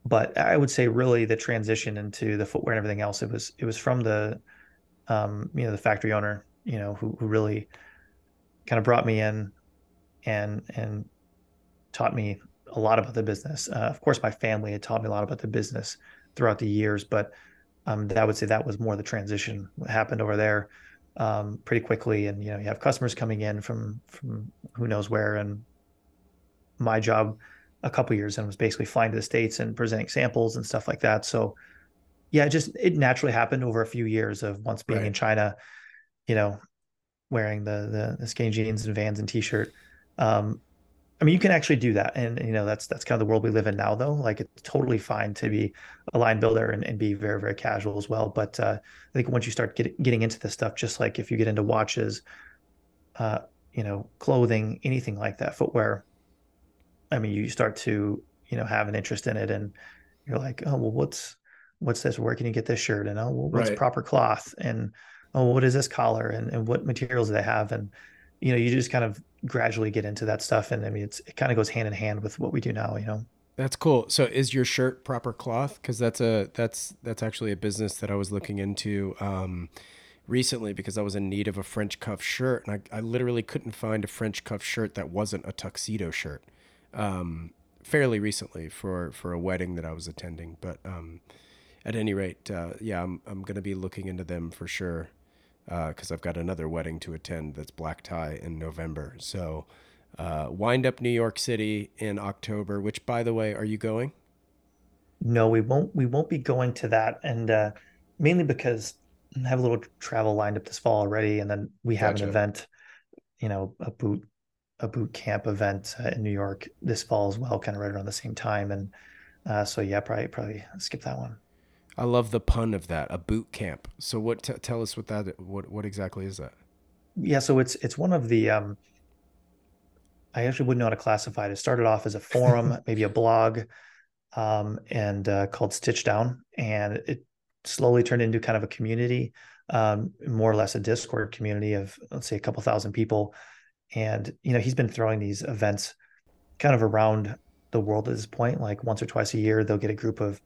but I would say really the transition into the footwear and everything else, it was it was from the um, you know, the factory owner, you know, who, who really kind of brought me in and and taught me a lot about the business. Uh, of course, my family had taught me a lot about the business throughout the years, but um, I would say that was more the transition what happened over there um, pretty quickly. And you know, you have customers coming in from from who knows where, and my job a couple years and was basically flying to the states and presenting samples and stuff like that. So yeah, it just it naturally happened over a few years of once being right. in China, you know, wearing the, the, the skinny jeans and Vans and t-shirt. Um, I mean, you can actually do that, and you know that's that's kind of the world we live in now. Though, like it's totally fine to be a line builder and, and be very very casual as well. But uh, I think once you start get, getting into this stuff, just like if you get into watches, uh, you know, clothing, anything like that, footwear, I mean, you start to, you know, have an interest in it and you're like, oh, well, what's, what's this? Where can you get this shirt? And oh, well, what's Right. proper cloth? And oh, what is this collar? And and what materials do they have? And you know, you just kind of gradually get into that stuff. And I mean, it's it kind of goes hand in hand with what we do now. You know. That's cool. So is your shirt proper cloth? Because that's a that's that's actually a business that I was looking into um, recently because I was in need of a French cuff shirt, and I, I literally couldn't find a French cuff shirt that wasn't a tuxedo shirt. Um, fairly recently for for a wedding that I was attending, but um, at any rate, uh, yeah, I'm I'm gonna be looking into them for sure because I've got another wedding to attend that's black tie in November. So uh, WindUp New York City in October. Which, by the way, are you going? No, we won't. We won't be going to that, and uh, mainly because I have a little travel lined up this fall already, and then we have Gotcha. an event, you know, a boot a boot camp event uh, in New York this fall as well, kind of right around the same time, and uh, so yeah, probably probably skip that one. I love the pun of that. A boot camp. So what? T- tell us what that. What what exactly is that? Yeah, so it's it's one of the um, I actually wouldn't know how to classify it. It started off as a forum, maybe a blog, um, and uh, called Stitchdown, and it slowly turned into kind of a community, um, more or less a Discord community of let's say a couple thousand people. And you know, he's been throwing these events kind of around the world at this point, like once or twice a year. They'll get a group of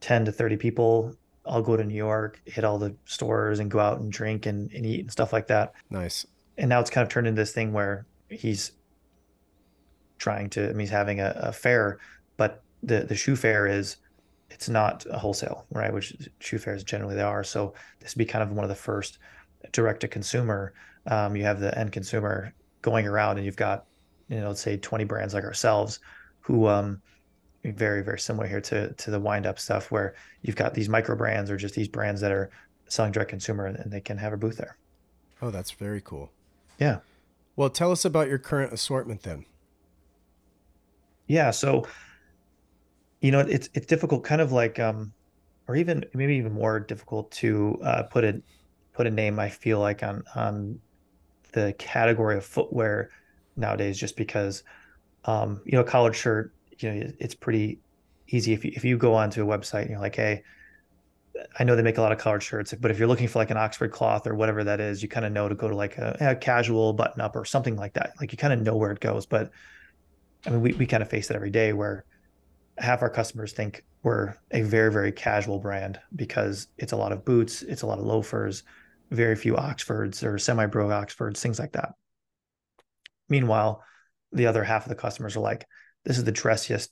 ten to thirty people. I'll go to New York, hit all the stores, and go out and drink and, and eat and stuff like that. Nice. And now it's kind of turned into this thing where he's trying to. I mean, he's having a, a fair, but the the shoe fair is it's not a wholesale, right? Which shoe fairs generally they are. So this would be kind of one of the first direct to consumer. Um, you have the end consumer going around, and you've got you know let's say 20 brands like ourselves who um very very similar here to to the WindUp stuff where you've got these micro brands or just these brands that are selling direct consumer and they can have a booth there. Oh, that's very cool. Yeah. Well, tell us about your current assortment then. Yeah, so you know it's it's difficult kind of like um or even maybe even more difficult to uh put a put a name I feel like on on the category of footwear nowadays just because um you know a collared shirt you know it's pretty easy. If you if you go onto a website and you're like hey I know they make a lot of collared shirts but if you're looking for like an Oxford cloth or whatever that is you kind of know to go to like a, a casual button up or something like that. Like you kind of know where it goes but I mean we we kind of face it every day where half our customers think we're a very very casual brand because it's a lot of boots it's a lot of loafers very few oxfords or semi-brogue oxfords things like that. Meanwhile the other half of the customers are like this is the dressiest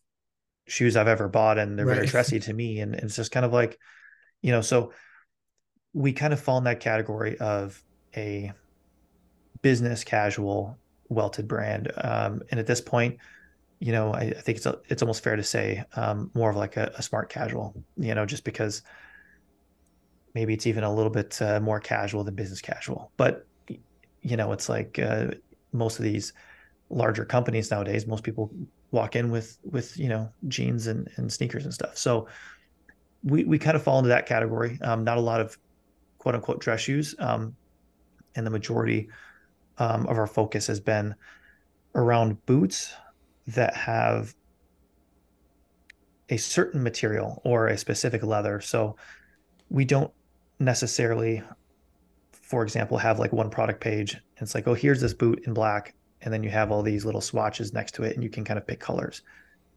shoes i've ever bought and they're very dressy to me. And it's just kind of like you know so we kind of fall in that category of a business casual welted brand. Um, and at this point you know i, I think it's a, it's almost fair to say um, more of like a, a smart casual you know just because maybe it's even a little bit uh, more casual than business casual. But you know it's like uh, most of these larger companies nowadays most people walk in with with you know jeans and, and sneakers and stuff so we, we kind of fall into that category um, not a lot of quote unquote dress shoes um, and the majority um, of our focus has been around boots that have a certain material or a specific leather. So we don't necessarily, for example, have like one product page. It's like, oh, here's this boot in black. And then you have all these little swatches next to it and you can kind of pick colors.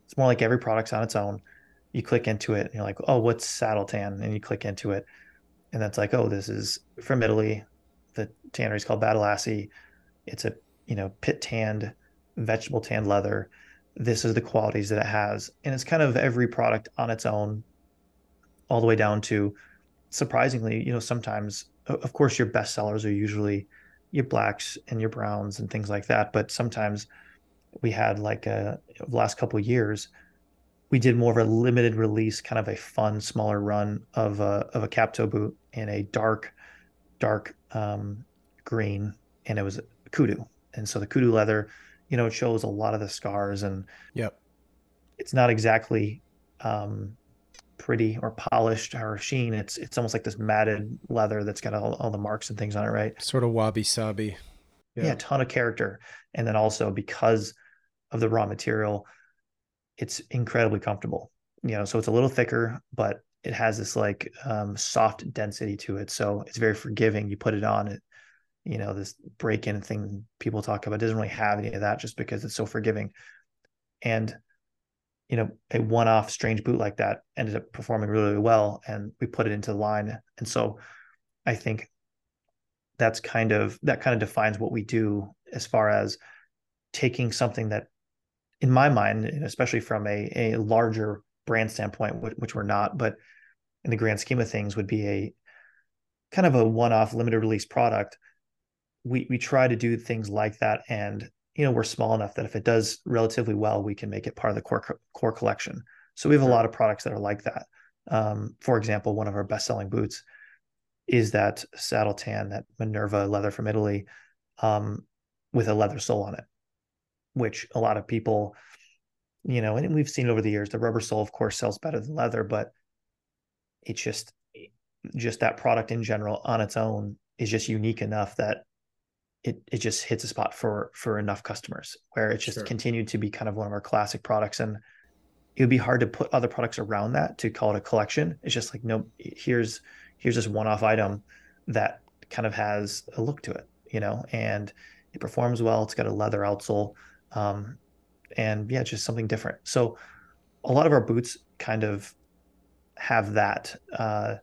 It's more like every product's on its own. You click into it and you're like, oh, what's saddle tan? And you click into it. And that's like, oh, this is from Italy. The tannery is called Badalassi. It's a, you know, pit tanned, vegetable tanned leather this is the qualities that it has and it's kind of every product on its own all the way down to surprisingly you know sometimes of course your best sellers are usually your blacks and your browns and things like that but sometimes we had like a last couple of years we did more of a limited release kind of a fun smaller run of a of a cap toe boot in a dark dark um, green and it was kudu and so the kudu leather you know it shows a lot of the scars and Yep. it's not exactly um, pretty or polished or sheen. It's it's almost like this matted leather that's got all, all the marks and things on it, right? Sort of wabi sabi. Yeah. a ton of character. And then also because of the raw material, it's incredibly comfortable. You know, so it's a little thicker, but it has this like um, soft density to it, so it's very forgiving. You put it on it, you know, this break-in thing people talk about doesn't really have any of that just because it's so forgiving. And you know, a one-off strange boot like that ended up performing really, really well, and we put it into the line. And so, I think that's kind of that kind of defines what we do as far as taking something that in my mind especially from a, a larger brand standpoint which, which we're not but in the grand scheme of things would be a kind of a one-off limited release product we we try to do things like that and you know we're small enough that if it does relatively well we can make it part of the core core collection. So we have a lot of products that are like that. Um, for example one of our best selling boots is that saddle tan, that Minerva leather from Italy, um, with a leather sole on it, which a lot of people, you know, and we've seen over the years, the rubber sole, of course, sells better than leather, but it's just, just that product in general on its own is just unique enough that it it just hits a spot for for enough customers where it just sure. continued to be kind of one of our classic products and it would be hard to put other products around that to call it a collection. It's just like no, here's here's this one-off item that kind of has a look to it, you know, and it performs well. It's got a leather outsole, um, and yeah, just something different. So a lot of our boots kind of have that uh,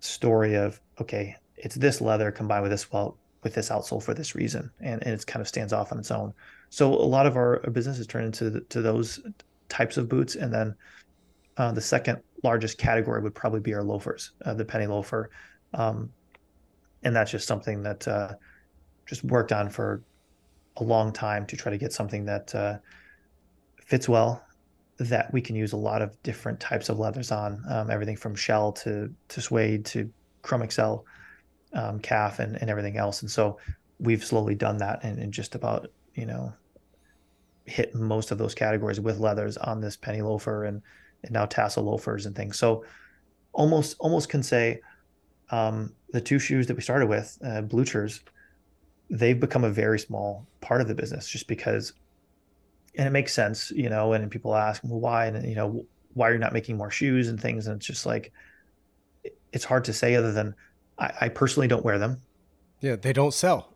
story of okay, it's this leather combined with this well with this outsole for this reason, and, and it kind of stands off on its own. So a lot of our, businesses turn into to those types of boots, and then uh, the second largest category would probably be our loafers, uh, the penny loafer, um, and that's just something that uh, just worked on for a long time to try to get something that uh, fits well, that we can use a lot of different types of leathers on, um, everything from shell to to suede to chrome excel, um, calf, and and everything else. And so we've slowly done that and, and just about you know hit most of those categories with leathers on this penny loafer and and now tassel loafers and things. So almost almost can say um, the two shoes that we started with, uh, Bluchers, they've become a very small part of the business just because, and it makes sense, you know. And people ask, well, why? And you know, why are you not making more shoes and things? And it's just like, it's hard to say other than I, I personally don't wear them. Yeah, they don't sell.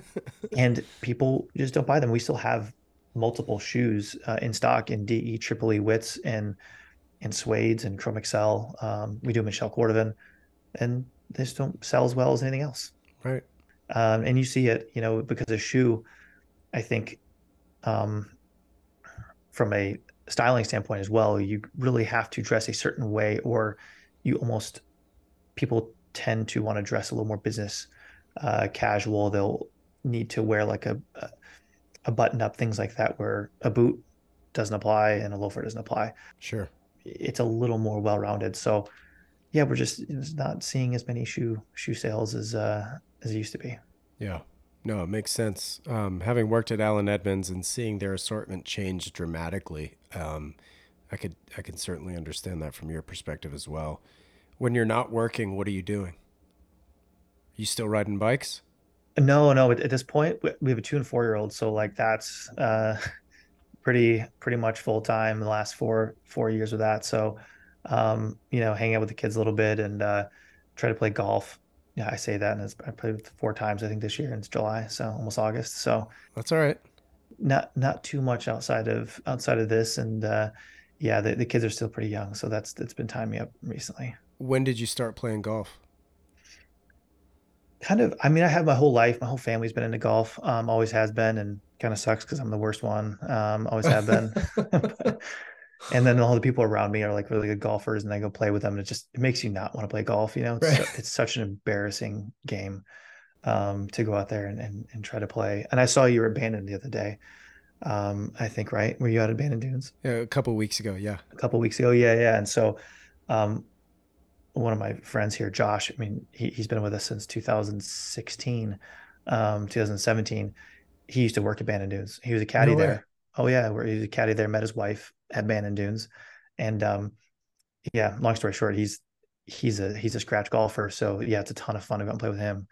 and people just don't buy them. We still have multiple shoes uh, in stock in DE, Triple E, Wits, and and suedes and chrome excel. Um, we do Michelle Cordovan, and they just don't sell as well as anything else. Right. Um, and you see it, you know, because a shoe, I think, um, from a styling standpoint as well, you really have to dress a certain way, or you almost people tend to want to dress a little more business uh, casual. They'll need to wear like a, a button up, things like that, where a boot doesn't apply and a loafer doesn't apply. Sure it's a little more well rounded. So yeah, we're just not seeing as many shoe shoe sales as uh, as it used to be. Yeah. No, it makes sense. Um, having worked at Allen Edmonds and seeing their assortment change dramatically, um, I could I can certainly understand that from your perspective as well. When you're not working, what are you doing? Are you still riding bikes? No, no. At, this point, we have a two and four year old, so like that's uh, pretty pretty much full time the last four four years of that. So, um, you know, hang out with the kids a little bit and uh, try to play golf. Yeah, I say that, and I played four times I think this year, and it's July, so almost August. So that's all right. Not not too much outside of outside of this, and uh, yeah, the, the kids are still pretty young, so that's that's been tying me up recently. When did you start playing golf? Kind of. I mean, I have my whole life. My whole family's been into golf. Um, always has been, and kind of sucks because I'm the worst one. Um, always have been. and then all the people around me are like really good golfers, and I go play with them, and it just it makes you not want to play golf. You know, it's, right. it's such an embarrassing game um, to go out there and, and, and try to play. And I saw you were abandoned the other day. Um, I think right. Were you at Bandon Dunes? Yeah, a couple weeks ago. Yeah, a couple weeks ago. Yeah, yeah. And so, um, one of my friends here, Josh. I mean, he, he's been with us since 2016, um, 2017 he used to work at Bandon Dunes. He was a caddy no there. Oh yeah, where he was a caddy there. Met his wife at Bandon Dunes, and um, yeah. Long story short, he's he's a he's a scratch golfer. So yeah, it's a ton of fun to go and play with him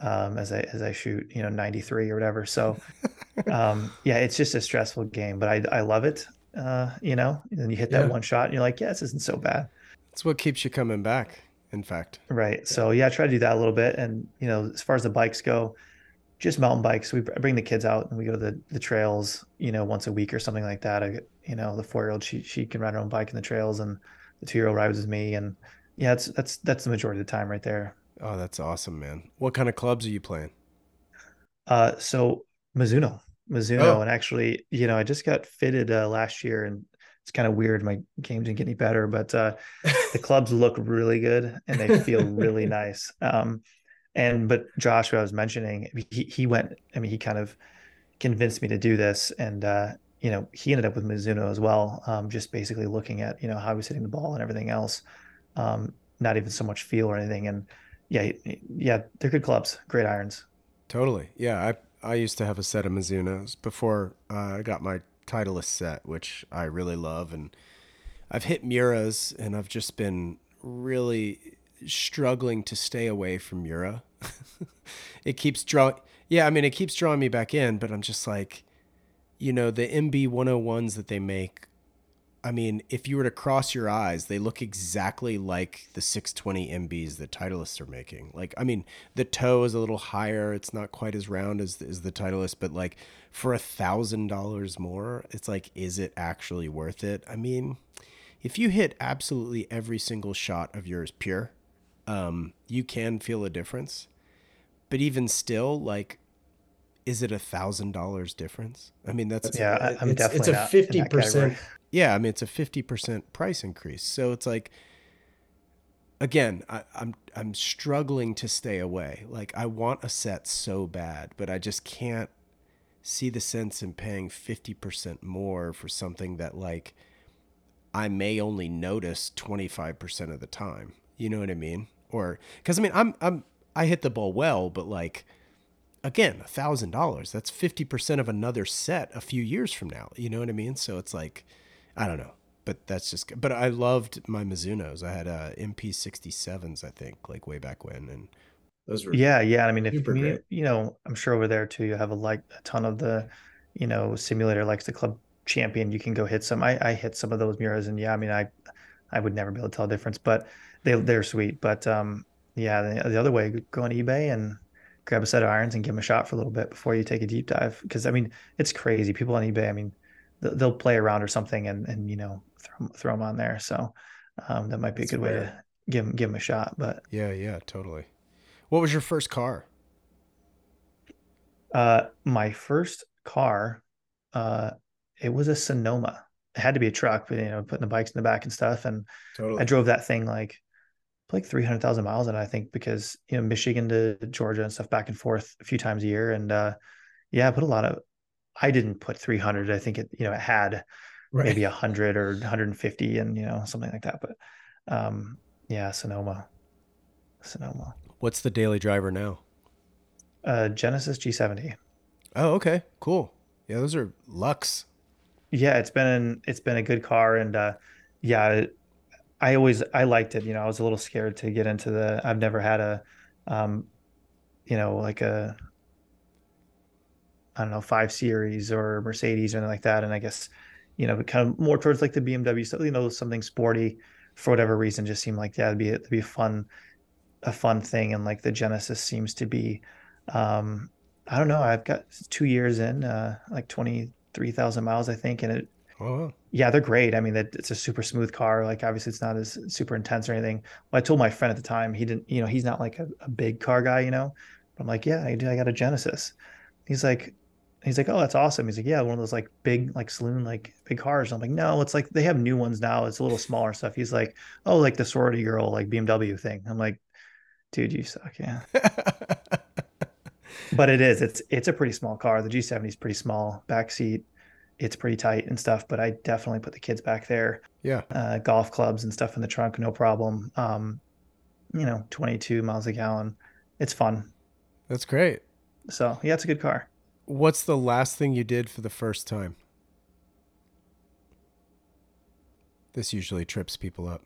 um, as I as I shoot, you know, 93 or whatever. So um, yeah, it's just a stressful game, but I I love it. Uh, you know, and then you hit that yeah. one shot, and you're like, yeah, this isn't so bad. It's what keeps you coming back, in fact. Right. So yeah, I try to do that a little bit. And you know, as far as the bikes go, just mountain bikes. We bring the kids out and we go to the, the trails, you know, once a week or something like that. I, you know, the four year old she she can ride her own bike in the trails, and the two year old rides with me. And yeah, it's that's that's the majority of the time right there. Oh, that's awesome, man. What kind of clubs are you playing? Uh, so Mizuno, Mizuno, oh. and actually, you know, I just got fitted uh, last year, and it's kind of weird. My game didn't get any better, but uh, the clubs look really good and they feel really nice. Um, and but Josh, who I was mentioning, he he went. I mean, he kind of convinced me to do this, and uh, you know, he ended up with Mizuno as well. Um, just basically looking at you know how he was hitting the ball and everything else. Um, not even so much feel or anything. And yeah, yeah, they're good clubs, great irons. Totally. Yeah, I I used to have a set of Mizunos before uh, I got my Titleist set, which I really love, and I've hit Miura's and I've just been really struggling to stay away from Miura. it keeps drawing, yeah, I mean, it keeps drawing me back in, but I'm just like, you know, the MB 101s that they make. I mean, if you were to cross your eyes, they look exactly like the 620 MBs that Titleists are making. Like, I mean, the toe is a little higher; it's not quite as round as as the Titleist, but like for a thousand dollars more, it's like, is it actually worth it? I mean, if you hit absolutely every single shot of yours pure, um, you can feel a difference. But even still, like, is it a thousand dollars difference? I mean, that's yeah, I'm it's, definitely it's a fifty percent. Yeah, I mean, it's a fifty percent price increase. So it's like, again, I, I'm I'm struggling to stay away. Like, I want a set so bad, but I just can't see the sense in paying fifty percent more for something that like I may only notice twenty five percent of the time. You know what I mean? or because I mean I'm I'm I hit the ball well, but like again, a thousand dollars that's fifty percent of another set a few years from now. You know what I mean? So it's like I don't know, but that's just. But I loved my Mizuno's. I had uh, MP sixty sevens, I think, like way back when, and those were yeah, yeah. I mean, if you, you know, I'm sure over there too, you have a like a ton of the, you know, simulator likes the club champion. You can go hit some. I I hit some of those Miuras, and yeah, I mean, I I would never be able to tell the difference, but they they're sweet. But um, yeah, the, the other way, go on eBay and grab a set of irons and give them a shot for a little bit before you take a deep dive. Because I mean, it's crazy. People on eBay, I mean, they'll play around or something and and you know throw throw them on there. So um, that might be That's a good rare. way to give them give them a shot. But yeah, yeah, totally. What was your first car? Uh, my first car, uh, it was a Sonoma. It had to be a truck, but you know, putting the bikes in the back and stuff. And totally. I drove that thing like like 300,000 miles and I think because you know Michigan to Georgia and stuff back and forth a few times a year and uh yeah I put a lot of I didn't put 300 I think it you know it had right. maybe 100 or 150 and you know something like that but um yeah Sonoma Sonoma What's the daily driver now? Uh Genesis G70 Oh okay cool yeah those are Lux yeah it's been an, it's been a good car and uh yeah I always I liked it. You know, I was a little scared to get into the. I've never had a, um, you know, like a, I don't know, five series or Mercedes or anything like that. And I guess, you know, kind of more towards like the BMW stuff. You know, something sporty for whatever reason just seemed like yeah, it'd be it'd be a fun, a fun thing. And like the Genesis seems to be, um, I don't know. I've got two years in, uh, like twenty three thousand miles, I think, and it Oh, yeah, they're great. I mean, it's a super smooth car. Like, obviously, it's not as super intense or anything. Well, I told my friend at the time, he didn't, you know, he's not like a, a big car guy, you know. But I'm like, yeah, I do. I got a Genesis. He's like, he's like, oh, that's awesome. He's like, yeah, one of those like big, like saloon, like big cars. And I'm like, no, it's like they have new ones now. It's a little smaller stuff. He's like, oh, like the sorority girl, like BMW thing. I'm like, dude, you suck. Yeah. but it is. It's it's a pretty small car. The G70 is pretty small. Back seat it's pretty tight and stuff, but I definitely put the kids back there. Yeah. Uh, golf clubs and stuff in the trunk, no problem. Um, you know, 22 miles a gallon. It's fun. That's great. So, yeah, it's a good car. What's the last thing you did for the first time? This usually trips people up.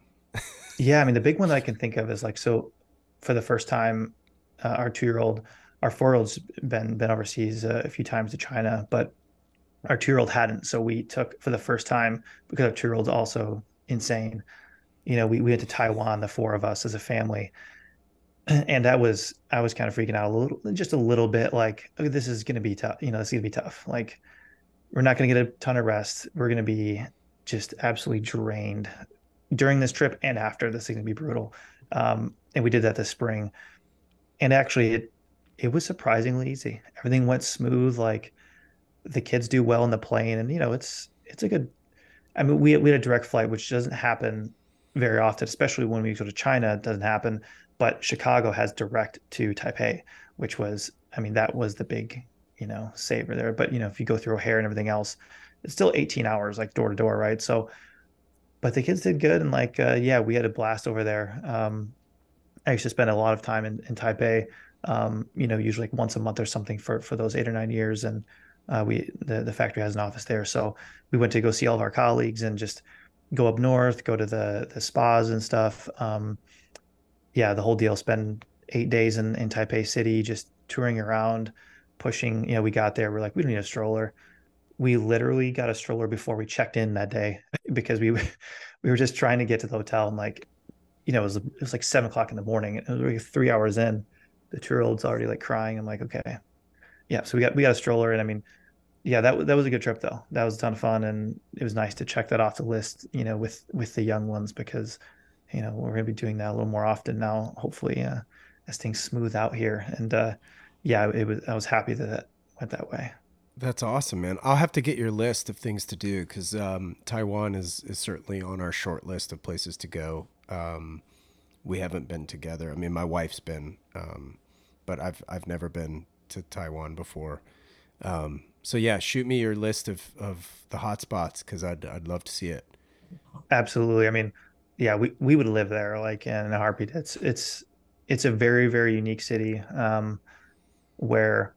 yeah, I mean, the big one that I can think of is like, so for the first time, uh, our two year old, our four year old's been been overseas uh, a few times to China, but our two year old hadn't. So we took for the first time because our two year old's also insane. you know, we, we went to Taiwan, the four of us as a family. And that was, I was kind of freaking out a little, just a little bit like, this is going to be tough. You know, this is going to be tough. Like, we're not going to get a ton of rest. We're going to be just absolutely drained during this trip and after. This is going to be brutal. Um, and we did that this spring. And actually, it, it was surprisingly easy. Everything went smooth. Like, the kids do well in the plane. And, you know, it's, it's a good, I mean, we, we had a direct flight, which doesn't happen very often, especially when we go to China, it doesn't happen. But Chicago has direct to Taipei, which was, I mean, that was the big, you know, saver there. But, you know, if you go through O'Hare and everything else, it's still 18 hours, like door to door, right? So, but the kids did good. And like, uh, yeah, we had a blast over there. Um, I used to spend a lot of time in, in Taipei, um, you know, usually like once a month or something for, for those eight or nine years. And uh, we, the, the factory has an office there. So we went to go see all of our colleagues and just, go up north, go to the the spas and stuff. Um, yeah, the whole deal. Spend eight days in in Taipei City, just touring around, pushing. You know, we got there. We're like, we don't need a stroller. We literally got a stroller before we checked in that day because we we were just trying to get to the hotel and like, you know, it was it was like seven o'clock in the morning. It was like three hours in. The two year old's already like crying. I'm like, okay, yeah. So we got we got a stroller, and I mean, yeah, that that was a good trip though. That was a ton of fun, and it was nice to check that off the list. You know, with with the young ones because, you know, we're gonna be doing that a little more often now. Hopefully, uh, as things smooth out here. And uh, yeah, it was. I was happy that that went that way. That's awesome, man. I'll have to get your list of things to do because um, Taiwan is is certainly on our short list of places to go. Um, we haven't been together. I mean, my wife's been, um, but I've I've never been to Taiwan before. Um, so yeah, shoot me your list of of the hot spots because I'd I'd love to see it. Absolutely. I mean, yeah, we we would live there like in a heartbeat. It's it's it's a very very unique city um, where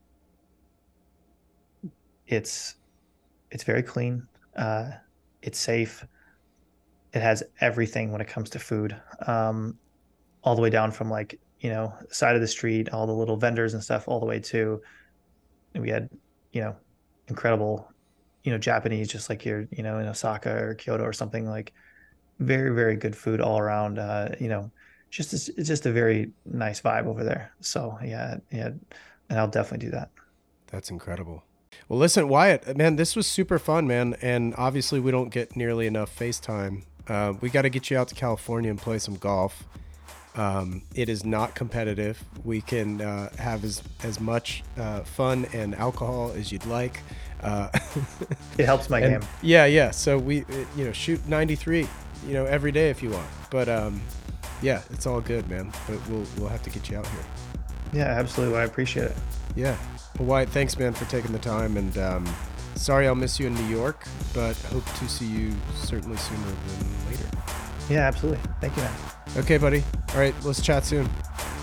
it's it's very clean. Uh, it's safe. It has everything when it comes to food, um, all the way down from like you know side of the street, all the little vendors and stuff, all the way to we had you know incredible, you know, Japanese, just like you're, you know, in Osaka or Kyoto or something like very, very good food all around. Uh, you know, just it's just a very nice vibe over there. So yeah, yeah, and I'll definitely do that. That's incredible. Well, listen, Wyatt, man, this was super fun, man. And obviously, we don't get nearly enough FaceTime. Uh, we got to get you out to California and play some golf. Um, it is not competitive. We can uh, have as, as much uh, fun and alcohol as you'd like. Uh, it helps my and, game. Yeah, yeah. So we, you know, shoot 93, you know, every day if you want. But um, yeah, it's all good, man. But we'll we'll have to get you out here. Yeah, absolutely. Well, I appreciate it. Yeah. Well, Wyatt, thanks, man, for taking the time. And um, sorry I'll miss you in New York, but hope to see you certainly sooner than later. Yeah, absolutely. Thank you, man. Okay, buddy. All right, let's chat soon.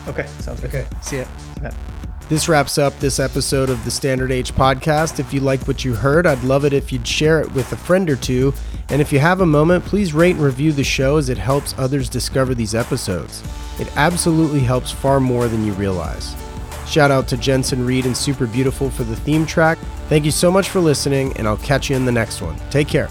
Okay, sounds good. Okay, see ya. See this wraps up this episode of the Standard H podcast. If you like what you heard, I'd love it if you'd share it with a friend or two. And if you have a moment, please rate and review the show as it helps others discover these episodes. It absolutely helps far more than you realize. Shout out to Jensen Reed and Super Beautiful for the theme track. Thank you so much for listening, and I'll catch you in the next one. Take care.